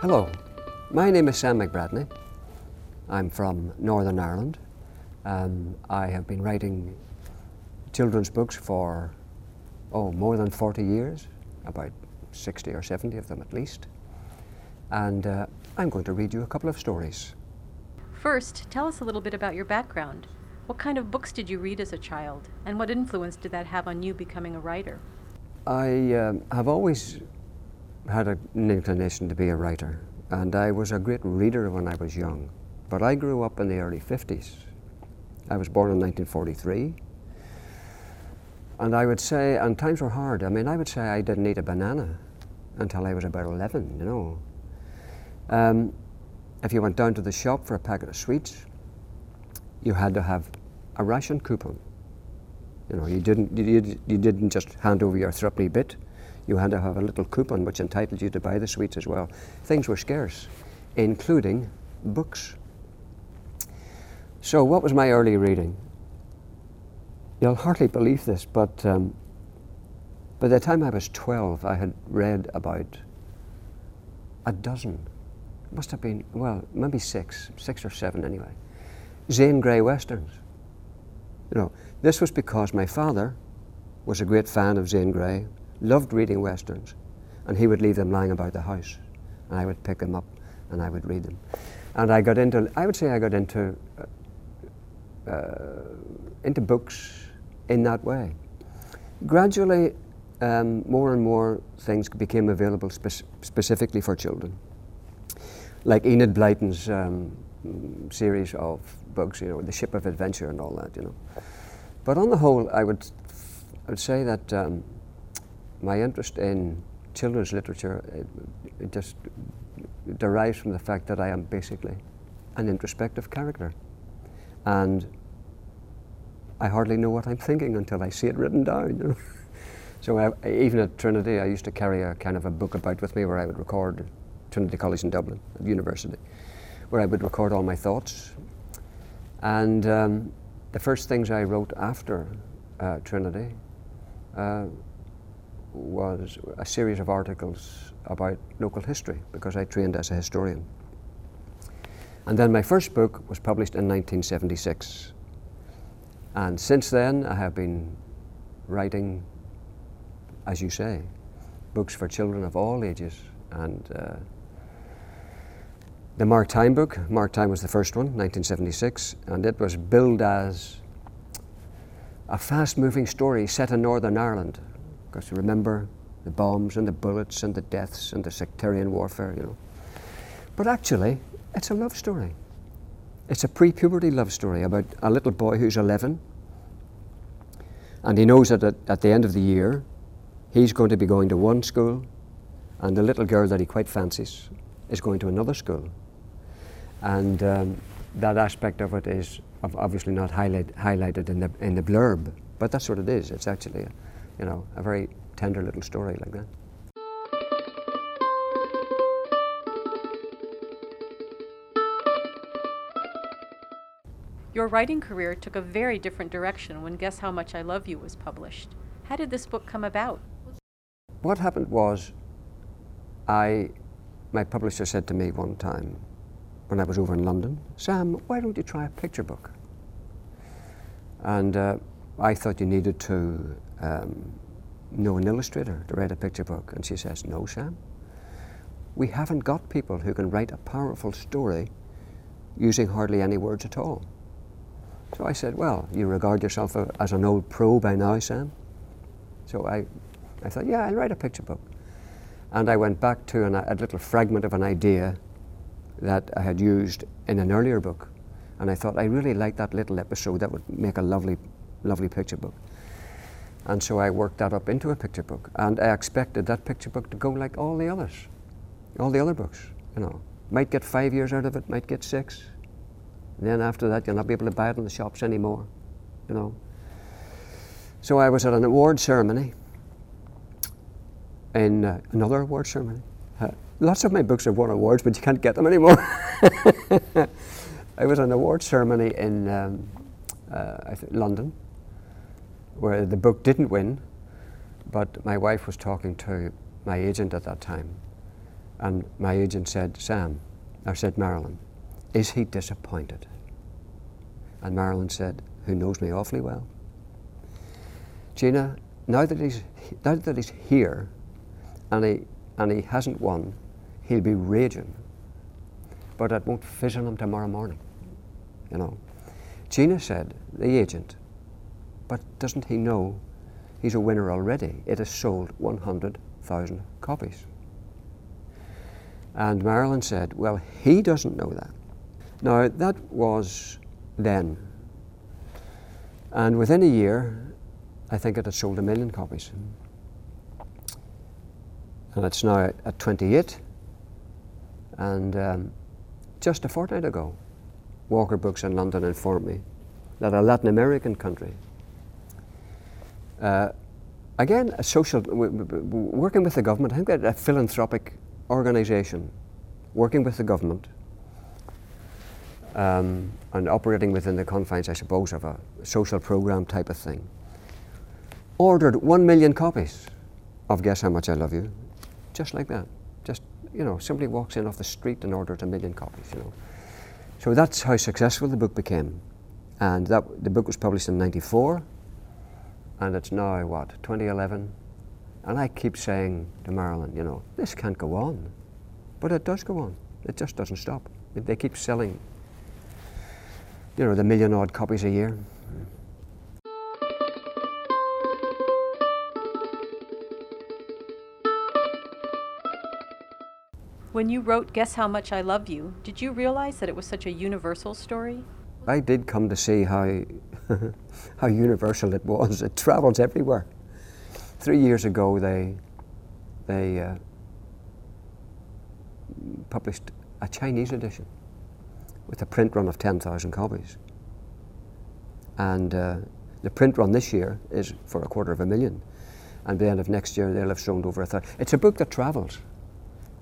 Hello, my name is Sam McBratney. I'm from Northern Ireland. Um, I have been writing children's books for, oh, more than 40 years, about 60 or 70 of them at least. And uh, I'm going to read you a couple of stories. First, tell us a little bit about your background. What kind of books did you read as a child, and what influence did that have on you becoming a writer? I um, have always had a, an inclination to be a writer, and I was a great reader when I was young. But I grew up in the early 50s. I was born in 1943. And I would say, and times were hard. I mean, I would say I didn't eat a banana until I was about 11, you know. Um, if you went down to the shop for a packet of sweets, you had to have a ration coupon. You know, you didn't, you, you didn't just hand over your threepenny bit. You had to have a little coupon which entitled you to buy the sweets as well. Things were scarce, including books. So, what was my early reading? You'll hardly believe this, but um, by the time I was 12, I had read about a dozen. Must have been, well, maybe six, six or seven anyway. Zane Grey Westerns. You know, this was because my father was a great fan of Zane Grey, loved reading Westerns, and he would leave them lying about the house. And I would pick them up and I would read them. And I got into, I would say I got into, uh, uh, into books in that way. Gradually, um, more and more things became available spe- specifically for children. Like Enid Blyton's um, series of books, you know, The Ship of Adventure and all that, you know. But on the whole, I would, I would say that um, my interest in children's literature it, it just derives from the fact that I am basically an introspective character. And I hardly know what I'm thinking until I see it written down. So I, even at Trinity, I used to carry a kind of a book about with me where I would record Trinity College in Dublin, at university, where I would record all my thoughts. And um, the first things I wrote after uh, Trinity uh, was a series of articles about local history because I trained as a historian. And then my first book was published in 1976. And since then, I have been writing, as you say, books for children of all ages. And uh, the Mark Time book, Mark Time was the first one, 1976, and it was billed as a fast moving story set in Northern Ireland. Because remember the bombs and the bullets and the deaths and the sectarian warfare, you know. But actually, it's a love story. It's a pre puberty love story about a little boy who's 11 and he knows that at, at, the end of the year he's going to be going to one school and the little girl that he quite fancies is going to another school. And um, that aspect of it is obviously not highlight, highlighted in the, in the blurb, but that's what it is. It's actually, a, you know, a very tender little story like that. Your writing career took a very different direction when Guess How Much I Love You was published. How did this book come about? What happened was, I, my publisher said to me one time, when I was over in London, Sam, why don't you try a picture book? And uh, I thought you needed to um, know an illustrator to write a picture book. And she says, No, Sam. We haven't got people who can write a powerful story using hardly any words at all. So I said, Well, you regard yourself as an old pro by now, Sam? So I, I thought, Yeah, I'll write a picture book. And I went back to an, a little fragment of an idea that I had used in an earlier book. And I thought, I really like that little episode. That would make a lovely, lovely picture book. And so I worked that up into a picture book. And I expected that picture book to go like all the others, all the other books, you know. Might get five years out of it, might get six. And then after that, you'll not be able to buy it in the shops anymore, you know. So I was at an award ceremony, in uh, another award ceremony. Uh, lots of my books have won awards, but you can't get them anymore. I was at an award ceremony in um, uh, London, where the book didn't win, but my wife was talking to my agent at that time, And my agent said, Sam, I said, Marilyn, is he disappointed? And Marilyn said, who knows me awfully well, Gina, now that he's, now that he's here and he, and he hasn't won, he'll be raging. But it won't fizz on him tomorrow morning, you know. Gina said, the agent, but doesn't he know he's a winner already? It has sold 100,000 copies. And Marilyn said, Well, he doesn't know that. Now, that was then. And within a year, I think it had sold a million copies. And it's now at 28. And um, just a fortnight ago, Walker Books in London informed me that a Latin American country, uh, again, a social, working with the government, I think that a philanthropic organisation working with the government um, and operating within the confines, I suppose, of a social program type of thing, ordered one million copies of Guess How Much I Love You, just like that. Just, you know, simply walks in off the street and orders a million copies, you know. So that's how successful the book became. And that, the book was published in 94, and it's now, what, 2011? And I keep saying to Marilyn, you know, this can't go on. But it does go on. It just doesn't stop. They keep selling, you know, the million odd copies a year. When you wrote Guess How Much I Love You, did you realize that it was such a universal story? I did come to see how, how universal it was. It travels everywhere. Three years ago, they, they uh, published a Chinese edition with a print run of 10,000 copies. And uh, the print run this year is for a quarter of a million. And by the end of next year, they'll have sold over a thousand. It's a book that travels,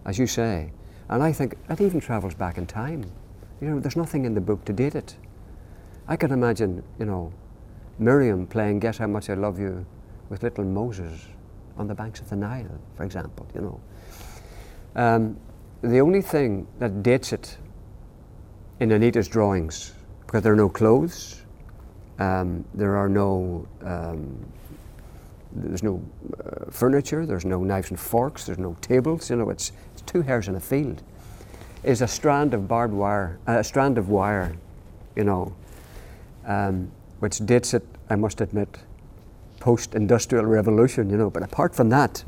as you say. And I think it even travels back in time. You know, there's nothing in the book to date it. I can imagine, you know, Miriam playing Guess How Much I Love You with little Moses on the banks of the Nile, for example, you know. Um, the only thing that dates it in Anita's drawings, because there are no clothes, um, there are no, um, there's no uh, furniture, there's no knives and forks, there's no tables, you know, it's, it's two hares in a field, is a strand of barbed wire, uh, a strand of wire, you know, um, which dates it, I must admit, post-industrial revolution, you know, but apart from that,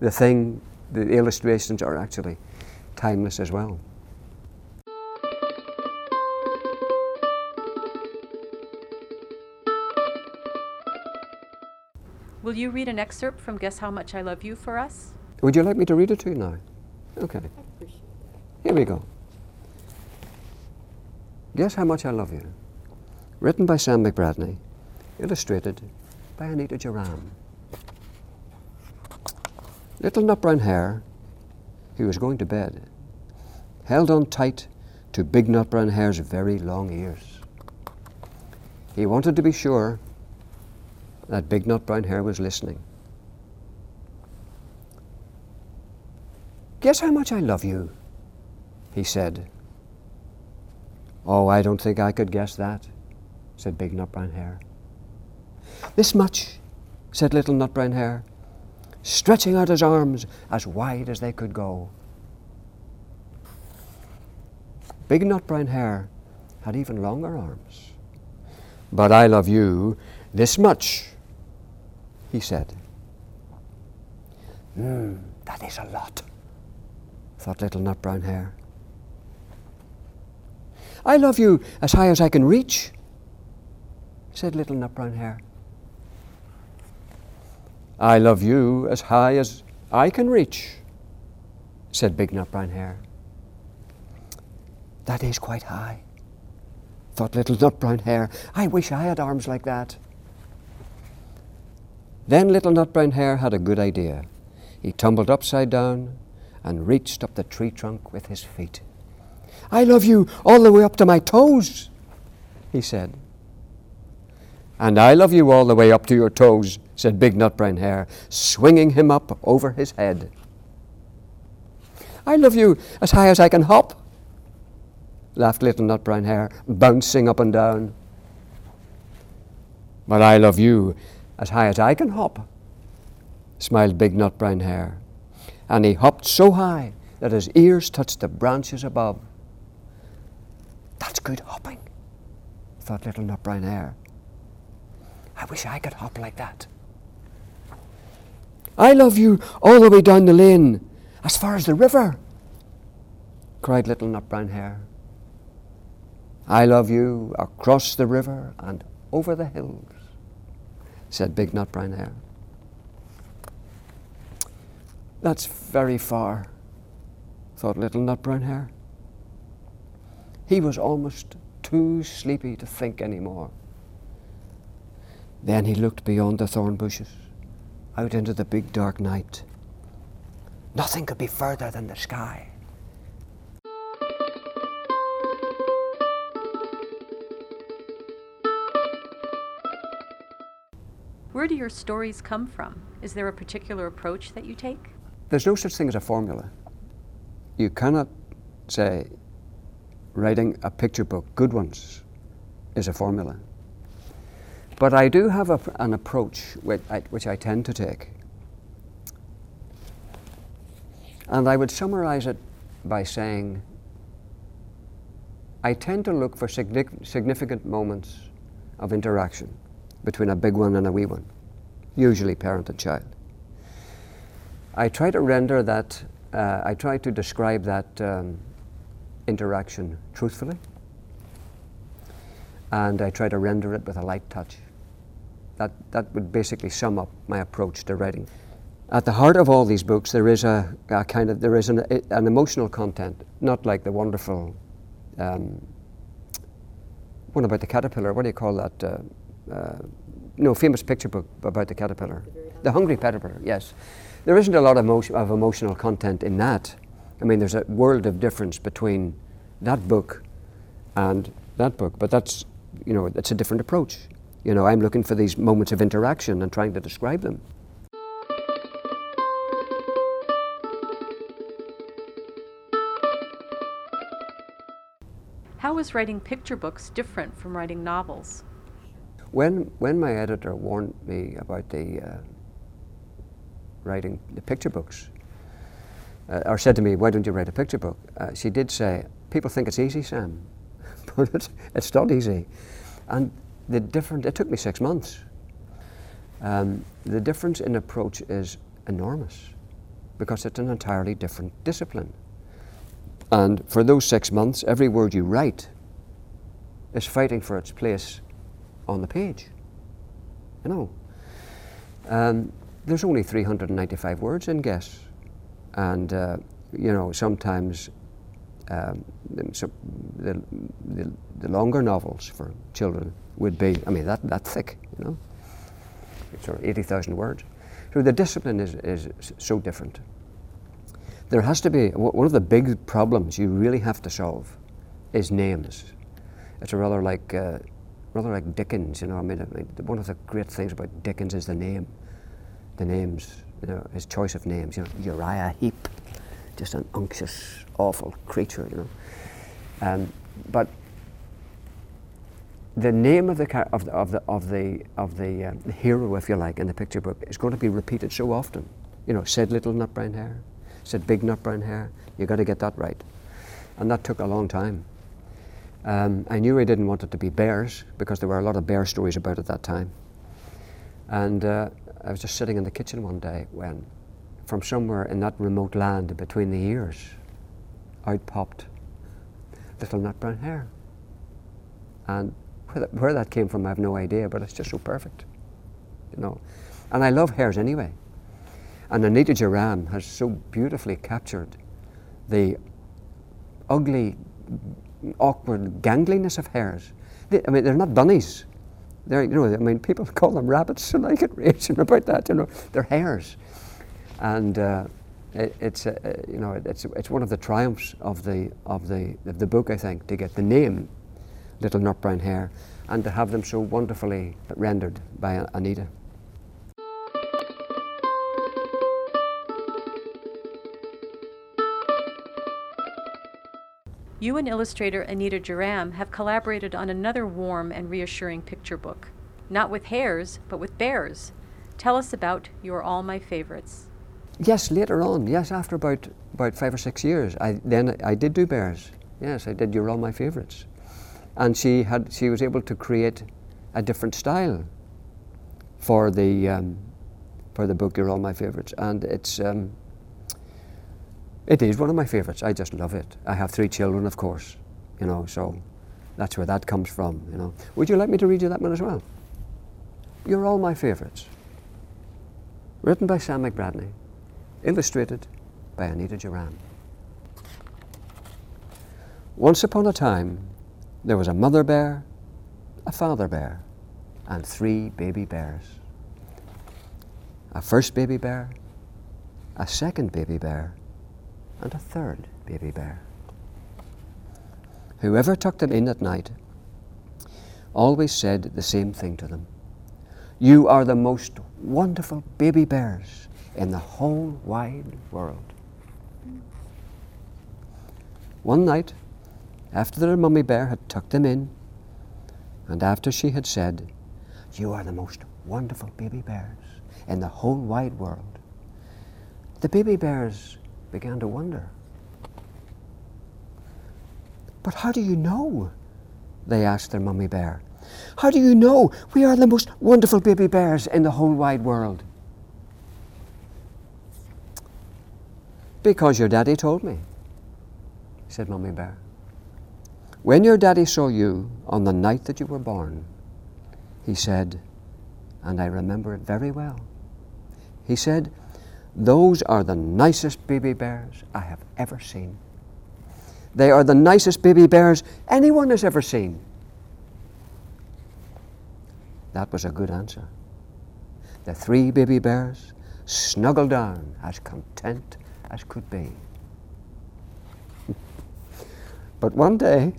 the thing, the illustrations are actually timeless as well. Will you read an excerpt from Guess How Much I Love You for us? Would you like me to read it to you now? Okay. Here we go. Guess How Much I Love You. Written by Sam McBratney. Illustrated by Anita Jeram. Little nut brown hare, he was going to bed, held on tight to Big Nut Brown Hare's very long ears. He wanted to be sure that Big Nut Brown Hare was listening. Guess how much I love you, he said. Oh, I don't think I could guess that, said Big Nut Brown Hare. This much, said Little Nut Brown Hare stretching out his arms as wide as they could go. Big nut brown hare had even longer arms. But I love you this much, he said. Hmm, that is a lot, thought little nut brown hare. I love you as high as I can reach, said little nut brown hare. I love you as high as I can reach, said Big Nut Brown Hare. That is quite high, thought Little Nut Brown Hare. I wish I had arms like that. Then Little Nut Brown Hare had a good idea. He tumbled upside down and reached up the tree trunk with his feet. I love you all the way up to my toes, he said. And I love you all the way up to your toes, said Big Nut Brown Hare, swinging him up over his head. I love you as high as I can hop, laughed little nut brown hare, bouncing up and down. But I love you as high as I can hop, smiled big nut brown hare. And he hopped so high that his ears touched the branches above. That's good hopping, thought little nut brown hare. I wish I could hop like that. I love you all the way down the lane, as far as the river, cried little nut brown hare. I love you across the river and over the hills, said big nut brown hare. That's very far, thought little nut brown hare. He was almost too sleepy to think any more. Then he looked beyond the thorn bushes, out into the big dark night. Nothing could be further than the sky. Where do your stories come from? Is there a particular approach that you take? There's no such thing as a formula. You cannot say writing a picture book, good ones, is a formula. But I do have a, an approach which I, which I tend to take. And I would summarize it by saying I tend to look for significant moments of interaction between a big one and a wee one, usually parent and child. I try to render that, uh, I try to describe that um, interaction truthfully, and I try to render it with a light touch. That, that would basically sum up my approach to writing. At the heart of all these books, there is a, a kind of there is an, an, emotional content, not like the wonderful um, one about the caterpillar. What do you call that? Uh, uh, no, famous picture book about the caterpillar, the hungry caterpillar. Yes, there isn't a lot of, emotion, of emotional content in that. I mean, there's a world of difference between that book and that book, but that's you know, it's a different approach. You know, I'm looking for these moments of interaction and trying to describe them. How is writing picture books different from writing novels? When, when my editor warned me about the uh, writing the picture books, uh, or said to me, "Why don't you write a picture book?" Uh, she did say, "People think it's easy, Sam, but it's, it's not easy." And the different, it took me six months. Um, the difference in approach is enormous because it's an entirely different discipline. And for those six months, every word you write is fighting for its place on the page. You know, um, there's only 395 words in Guess, and uh, you know sometimes um, so the, the, the, longer novels for children would be, I mean, that, that thick, you know, sort of 80,000 words. So the discipline is, is so different. There has to be, one of the big problems you really have to solve is names. It's rather like, uh, rather like Dickens, you know, I mean, one of the great things about Dickens is the name, the names, you know, his choice of names, you know, Uriah Heep, just an unctuous, awful creature, you know. Um, but the name of the, of the, of the, of the, of the, uh, the hero, if you like, in the picture book is going to be repeated so often. You know, said little nut brown hare, said big nut brown hare. You got to get that right, and that took a long time. Um, I knew I didn't want it to be bears because there were a lot of bear stories about at that time. And uh, I was just sitting in the kitchen one day when, from somewhere in that remote land between the ears, out popped little nut brown hare. And where that, where that came from, I have no idea, but it's just so perfect, you know. And I love hares anyway. And Anita Jeram has so beautifully captured the ugly, awkward gangliness of hares. They, I mean, they're not bunnies. They're, you know, I mean, people call them rabbits, and I get raging about that. You know, they're hares, and uh, it, it's uh, you know, it's it's one of the triumphs of the of the of the book, I think, to get the name little nut brown hare and to have them so wonderfully rendered by Anita. You and illustrator Anita Jeram have collaborated on another warm and reassuring picture book, not with hares, but with bears. Tell us about You're All My Favorites. Yes, later on. Yes, after about about five or six years, I then I did do bears. Yes, I did. You're all my favourites, and she had she was able to create a different style for the um, for the book. You're all my favourites, and it's um, it is one of my favourites. I just love it. I have three children, of course, you know, so that's where that comes from. You know, would you like me to read you that one as well? You're all my favourites. Written by Sam McBratney. Illustrated by Anita Jeram. Once upon a time, there was a mother bear, a father bear, and three baby bears. A first baby bear, a second baby bear, and a third baby bear. Whoever took them in at night always said the same thing to them You are the most wonderful baby bears in the whole wide world. One night, after their mummy bear had tucked them in, and after she had said, You are the most wonderful baby bears in the whole wide world, the baby bears began to wonder. But how do you know? They asked their mummy bear. How do you know we are the most wonderful baby bears in the whole wide world? Because your daddy told me, said Mummy Bear. When your daddy saw you on the night that you were born, he said, and I remember it very well, he said, Those are the nicest baby bears I have ever seen. They are the nicest baby bears anyone has ever seen. That was a good answer. The three baby bears snuggled down as content as could be. but one day,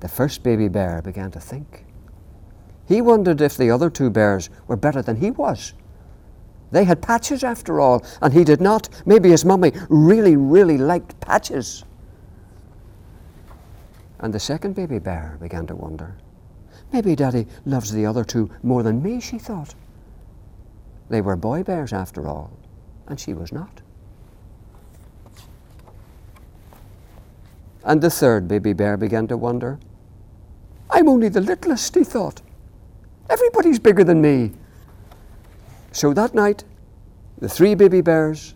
the first baby bear began to think. He wondered if the other two bears were better than he was. They had patches after all, and he did not. Maybe his mummy really, really liked patches. And the second baby bear began to wonder. Maybe Daddy loves the other two more than me, she thought. They were boy bears after all, and she was not. And the third baby bear began to wonder. I'm only the littlest, he thought. Everybody's bigger than me. So that night, the three baby bears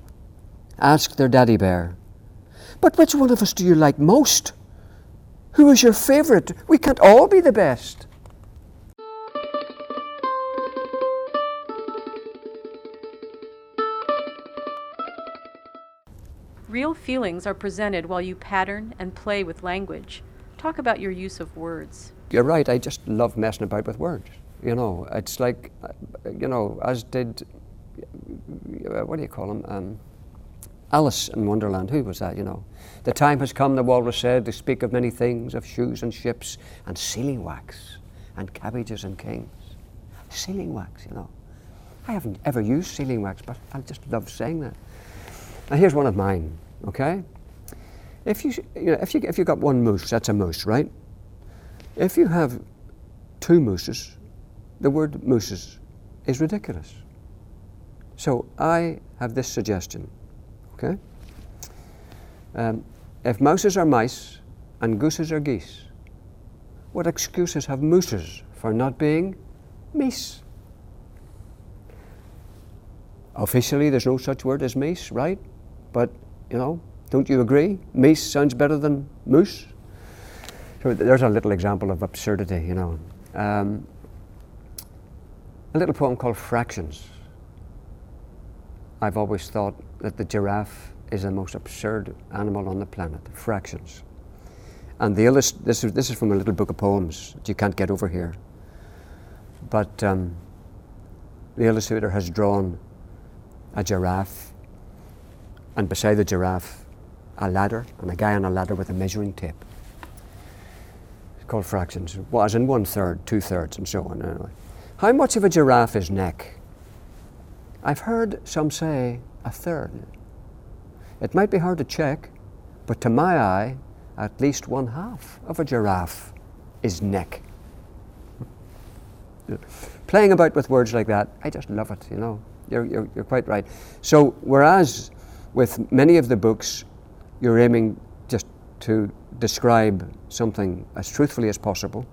asked their daddy bear, But which one of us do you like most? Who is your favorite? We can't all be the best. Real feelings are presented while you pattern and play with language. Talk about your use of words. You're right, I just love messing about with words. You know, it's like, you know, as did, uh, what do you call him? Um, Alice in Wonderland, who was that, you know? The time has come, the walrus said, to speak of many things, of shoes and ships, and sealing wax, and cabbages and kings. Sealing wax, you know. I haven't ever used sealing wax, but I just love saying that. Now here's one of mine okay? If you, you know, if you, if you got one moose, that's a moose, right? If you have two mooses, the word mooses is ridiculous. So I have this suggestion, okay? Um, if mouses are mice and gooses are geese, what excuses have mooses for not being meese? Officially, there's no such word as meese, right? But you know, don't you agree? Meese sounds better than moose. So there's a little example of absurdity, you know. Um, a little poem called Fractions. I've always thought that the giraffe is the most absurd animal on the planet. Fractions. And the illust- this, is, this is from a little book of poems that you can't get over here. But um, the illustrator has drawn a giraffe and beside the giraffe, a ladder, and a guy on a ladder with a measuring tape. It's called fractions. Well, as in one third, two thirds, and so on. Anyway. How much of a giraffe is neck? I've heard some say a third. It might be hard to check, but to my eye, at least one half of a giraffe is neck. Playing about with words like that, I just love it, you know. You're, you're, you're quite right. So, whereas with many of the books, you're aiming just to describe something as truthfully as possible,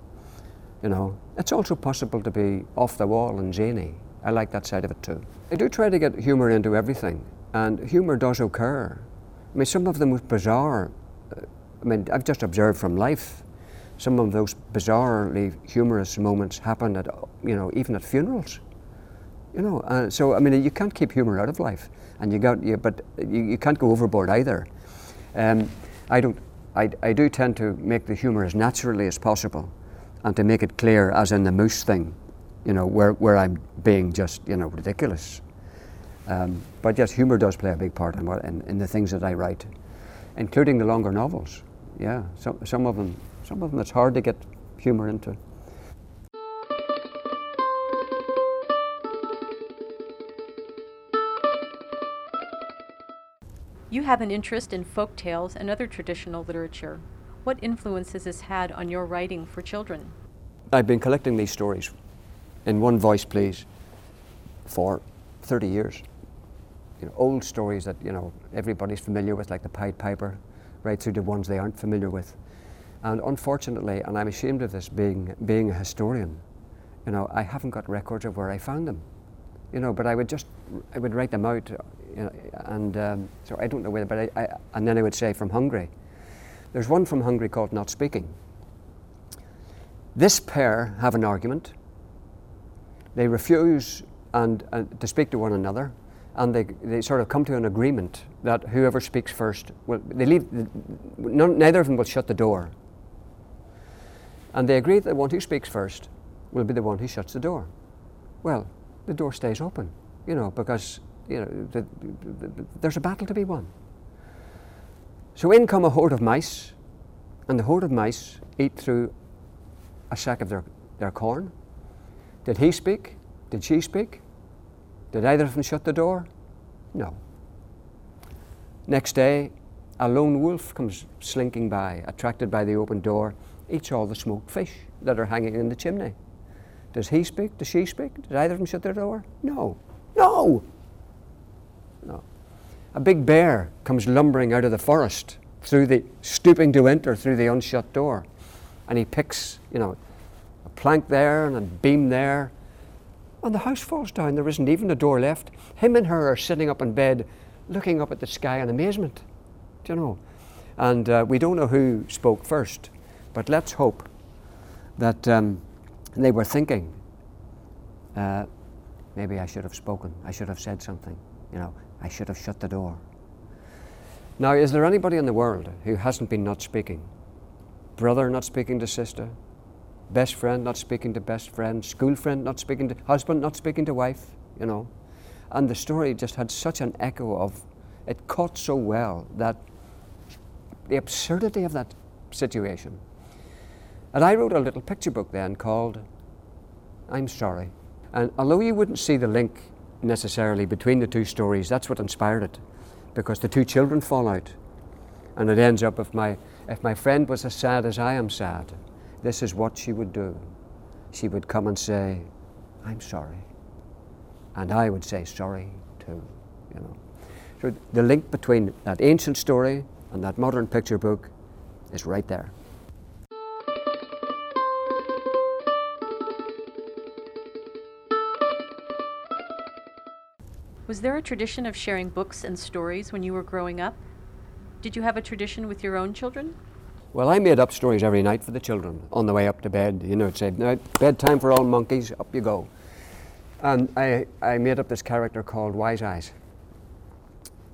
you know, it's also possible to be off the wall and zany. I like that side of it too. I do try to get humour into everything, and humour does occur. I mean, some of the most bizarre, uh, I mean, I've just observed from life, some of those bizarrely humorous moments happen at, you know, even at funerals. You know, uh, so I mean, you can't keep humour out of life, and you got, you, but you, you can't go overboard either. Um, I don't, I, I do tend to make the humour as naturally as possible, and to make it clear, as in the moose thing, you know, where, where I'm being just, you know, ridiculous. Um, but yes, humour does play a big part in, what, in, in, the things that I write, including the longer novels. Yeah, some, some of them, some of them it's hard to get humour into. You have an interest in folk tales and other traditional literature. What influence has this had on your writing for children? I've been collecting these stories in one voice, please, for 30 years. You know, old stories that you know everybody's familiar with, like the Pied Piper, right through the ones they aren't familiar with. And unfortunately, and I'm ashamed of this, being being a historian, you know, I haven't got records of where I found them. You know, but I would just I would write them out you know, and um, so I don't know whether, but I, I, and then I would say from Hungary. There's one from Hungary called Not Speaking. This pair have an argument. They refuse and, to speak to one another, and they, they sort of come to an agreement that whoever speaks first, well, they leave, neither of them will shut the door. And they agree that the one who speaks first will be the one who shuts the door. Well, the door stays open, you know, because you know, the, the, the, there's a battle to be won. So in come a horde of mice, and the horde of mice eat through a sack of their, their corn. Did he speak? Did she speak? Did either of them shut the door? No. Next day, a lone wolf comes slinking by, attracted by the open door, eats all the smoked fish that are hanging in the chimney. Does he speak? Does she speak? Did either of them shut their door? No. No! No. A big bear comes lumbering out of the forest through the stooping to enter through the unshut door. And he picks, you know, a plank there and a beam there. And the house falls down. There isn't even a door left. Him and her are sitting up in bed looking up at the sky in amazement. Do you know? And uh, we don't know who spoke first, but let's hope that um, they were thinking, uh, maybe I should have spoken, I should have said something, you know, I should have shut the door. Now, is there anybody in the world who hasn't been not speaking? Brother not speaking to sister, best friend not speaking to best friend, school friend not speaking to husband, not speaking to wife, you know. And the story just had such an echo of, it caught so well that the absurdity of that situation. And I wrote a little picture book then called I'm Sorry. And although you wouldn't see the link necessarily between the two stories. That's what inspired it, because the two children fall out, and it ends up if my if my friend was as sad as I am sad, this is what she would do. She would come and say, "I'm sorry," and I would say sorry too. You know, so the link between that ancient story and that modern picture book is right there. Was there a tradition of sharing books and stories when you were growing up? Did you have a tradition with your own children? Well, I made up stories every night for the children on the way up to bed. You know, it said, now, bedtime for all monkeys, up you go. And I, I made up this character called Wise Eyes.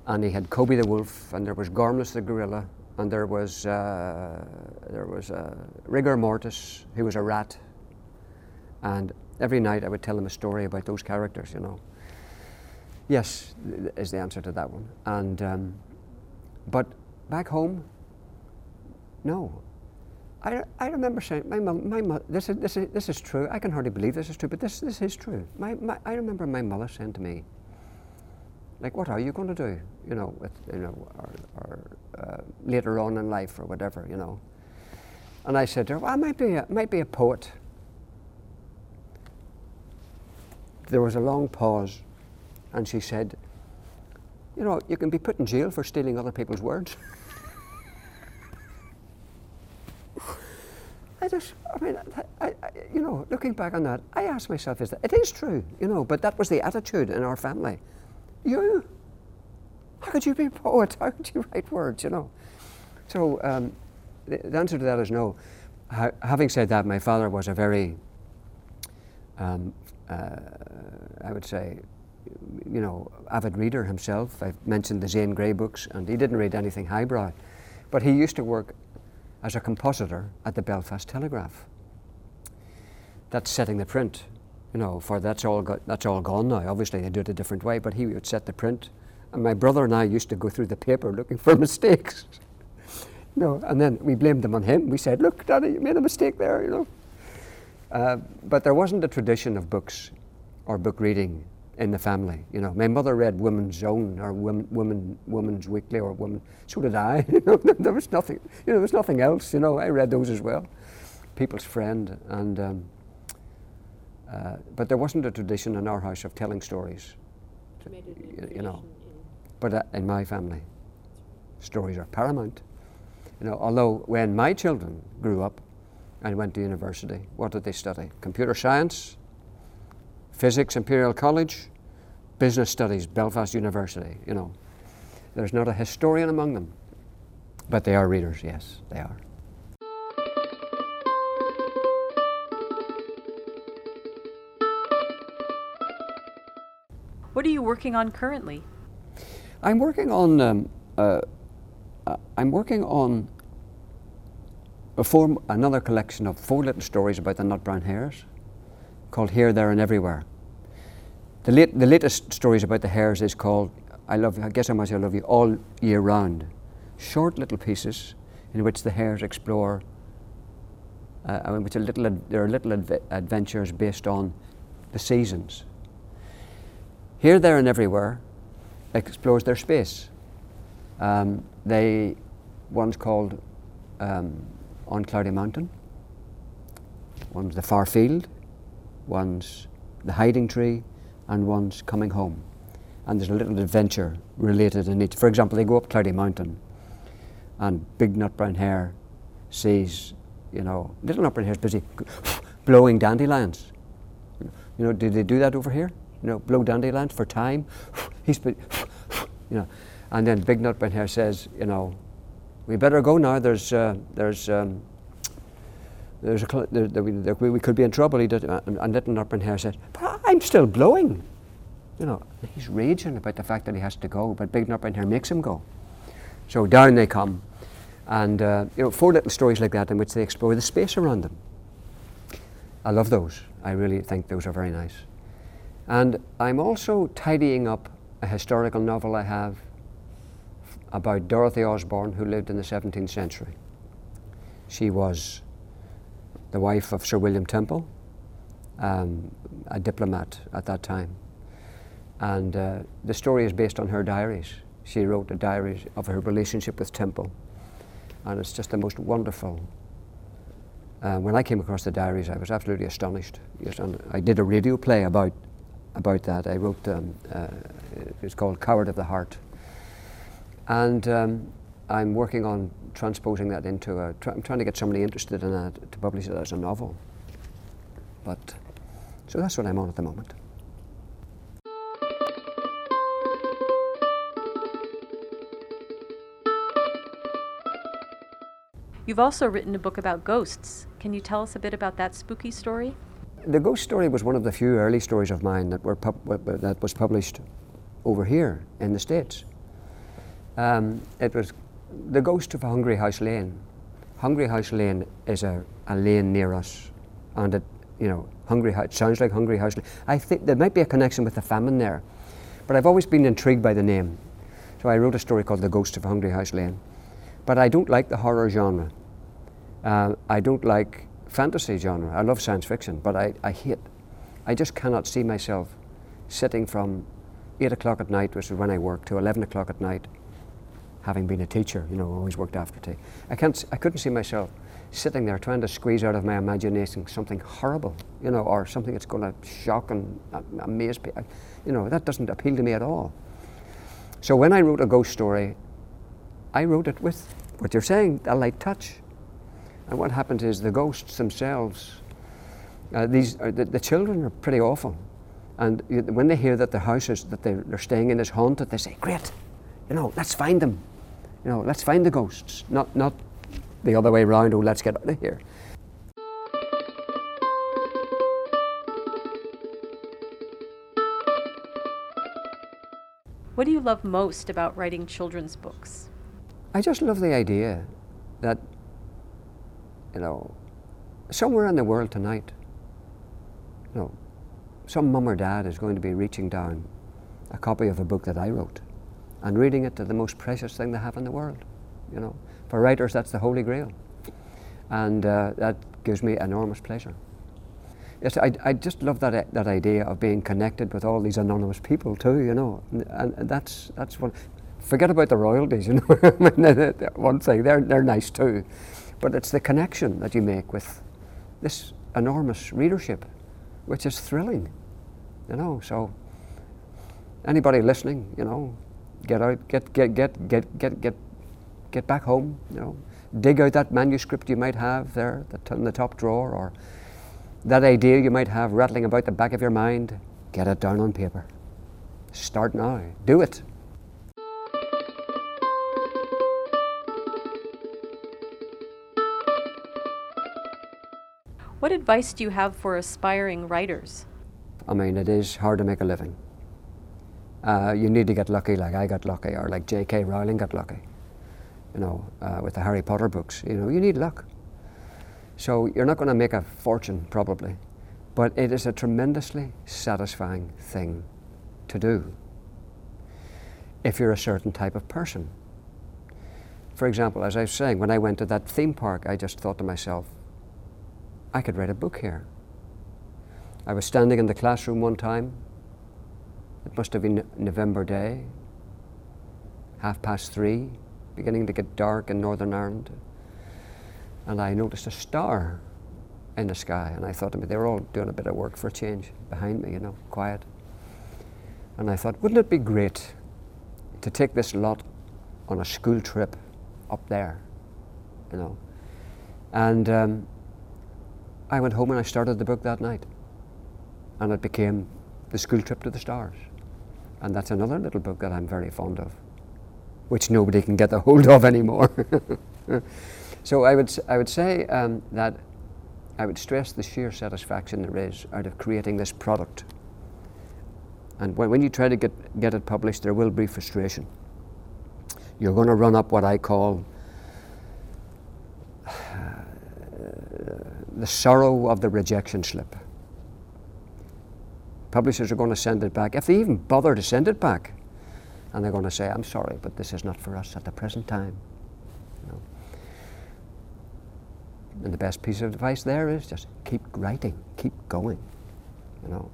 And he had Kobe the wolf, and there was Gormless the gorilla, and there was, uh, there was uh, Rigor Mortis, who was a rat. And every night I would tell them a story about those characters, you know. Yes, is the answer to that one. And um, but back home, no. I, I remember saying, my mom, my mother, this is, this, is, this is true. I can hardly believe this is true, but this, this is true. My, my, I remember my mother saying to me, Like, what are you going to do? You know, with you know, or, or uh, later on in life or whatever. You know. And I said to her, "Well, I might be a, might be a poet." There was a long pause, and she said, "You know, you can be put in jail for stealing other people's words." I just, I mean, I, I, you know, looking back on that, I asked myself, is that it is true, you know, but that was the attitude in our family. You, how could you be a poet? How could you write words, you know? So um, the, the, answer to that is no. Ha- having said that, my father was a very, um, uh, I would say, you know, avid reader himself. I've mentioned the Zane Grey books, and he didn't read anything highbrow. But he used to work as a compositor at the Belfast Telegraph. That's setting the print, you know, for that's all, that's all gone now. Obviously, they do it a different way, but he would set the print. And my brother and I used to go through the paper looking for mistakes. know, and then we blamed them on him. We said, look, Daddy, you made a mistake there, you know. Uh, but there wasn't a tradition of books or book reading in the family. You know, my mother read Women's Own or Women, Women, Women's Weekly or Women. So did I. You know, there was nothing. You know, there was nothing else. You know, I read those as well. People's Friend and. Um, uh, but there wasn't a tradition in our house of telling stories. You, you know, but uh, in my family, stories are paramount. You know, although when my children grew up and went to university, what did they study? Computer science, physics, Imperial College, business studies, Belfast University, you know. There's not a historian among them, but they are readers, yes, they are. What are you working on currently? I'm working on. Um, uh, uh, I'm working on a form, another collection of four little stories about the nut brown hares, called Here, There, and Everywhere. The, late, the latest stories about the hares is called I love you, I guess how much I love you all year round. Short little pieces in which the hares explore, uh, I which are little, there are little adv- adventures based on the seasons. Here, there, and everywhere explores their space. Um, they, one's called um, On Cloudy Mountain, one's the far field, one's the hiding tree, and one's coming home. And there's a little adventure related in each. For example, they go up Cloudy Mountain, and big nut brown hare sees, you know, little nut brown hare's busy blowing dandelions. You know, did they do that over here? You know, blow dandelions for time. He's you know, and then big nut brown hare says, you know, we better go now. There's, uh, there's, um, there's a there, there, we, there, we could be in trouble. He did, and, and little nut brown hare said, but I'm still blowing. You know, he's raging about the fact that he has to go, but Big Nut Brown Hare makes him go. So down they come, and uh, you know, four little stories like that in which they explore the space around them. I love those. I really think those are very nice. And I'm also tidying up a historical novel I have about Dorothy Osborne, who lived in the 17th century. She was the wife of Sir William Temple, um, a diplomat at that time. And uh, the story is based on her diaries. She wrote a diary of her relationship with Temple. And it's just the most wonderful. Uh, when I came across the diaries, I was absolutely astonished. Yes, and I did a radio play about, about that. I wrote, um, uh, it's called Coward of the Heart. And um, I'm working on transposing that into a, try, I'm trying to get somebody interested in that to publish it as a novel. But, so that's what I'm on at the moment. You've also written a book about ghosts. Can you tell us a bit about that spooky story? The ghost story was one of the few early stories of mine that, were pub- that was published over here in the States. Um, it was the ghost of Hungry House Lane. Hungry House Lane is a, a lane near us, and it, you know, Hungry House sounds like Hungry House Lane. I think there might be a connection with the famine there, but I've always been intrigued by the name. So I wrote a story called The Ghost of Hungry House Lane. But I don't like the horror genre. Uh, I don't like fantasy genre. I love science fiction, but I, I hate, I just cannot see myself sitting from 8 o'clock at night, which is when I work, to 11 o'clock at night, having been a teacher, you know, always worked after tea. I, can't, I couldn't see myself sitting there trying to squeeze out of my imagination something horrible, you know, or something that's going to shock and amaze people. You know, that doesn't appeal to me at all. So when I wrote a ghost story, I wrote it with what you're saying, a light touch. And what happens is the ghosts themselves, uh, these uh, the, the, children are pretty awful. And when they hear that the house is, that they're, they're staying in is haunted, they say, "Great, you know, let's find them. You know, let's find the ghosts, not not the other way around. Oh, let's get out of here." What do you love most about writing children's books? I just love the idea that, you know, somewhere in the world tonight, you know, some mum or dad is going to be reaching down a copy of a book that I wrote and reading it to the most precious thing they have in the world. You know, for writers, that's the holy grail. And uh, that gives me enormous pleasure. Yes, I, I just love that, that idea of being connected with all these anonymous people too, you know. And, and that's, that's what, forget about the royalties, you know. One thing, they're, they're nice too. But it's the connection that you make with this enormous readership, which is thrilling, you know. So, anybody listening, you know, get out, get, get, get, get, get, get, get back home, you know. Dig out that manuscript you might have there in the top drawer or that idea you might have rattling about the back of your mind, get it down on paper. Start now. Do it. What advice do you have for aspiring writers? I mean, it is hard to make a living. Uh, you need to get lucky, like I got lucky, or like J.K. Rowling got lucky. You know, uh, with the Harry Potter books. You know, you need luck. So you're not going to make a fortune, probably, but it is a tremendously satisfying thing to do if you're a certain type of person. For example, as I was saying, when I went to that theme park, I just thought to myself, I could write a book here. I was standing in the classroom one time. It must have been November day, half past three, beginning to get dark in Northern Ireland and I noticed a star in the sky. And I thought to me, they were all doing a bit of work for a change behind me, you know, quiet. And I thought, wouldn't it be great to take this lot on a school trip up there, you know? And um, I went home and I started the book that night. And it became The School Trip to the Stars. And that's another little book that I'm very fond of, which nobody can get a hold of anymore. So I would, I would say um, that I would stress the sheer satisfaction there is out of creating this product. And when, when you try to get, get it published, there will be frustration. You're going to run up what I call the sorrow of the rejection slip. Publishers are going to send it back, if they even bother to send it back, and they're going to say, I'm sorry, but this is not for us at the present time. And the best piece of advice there is just keep writing, keep going, you know.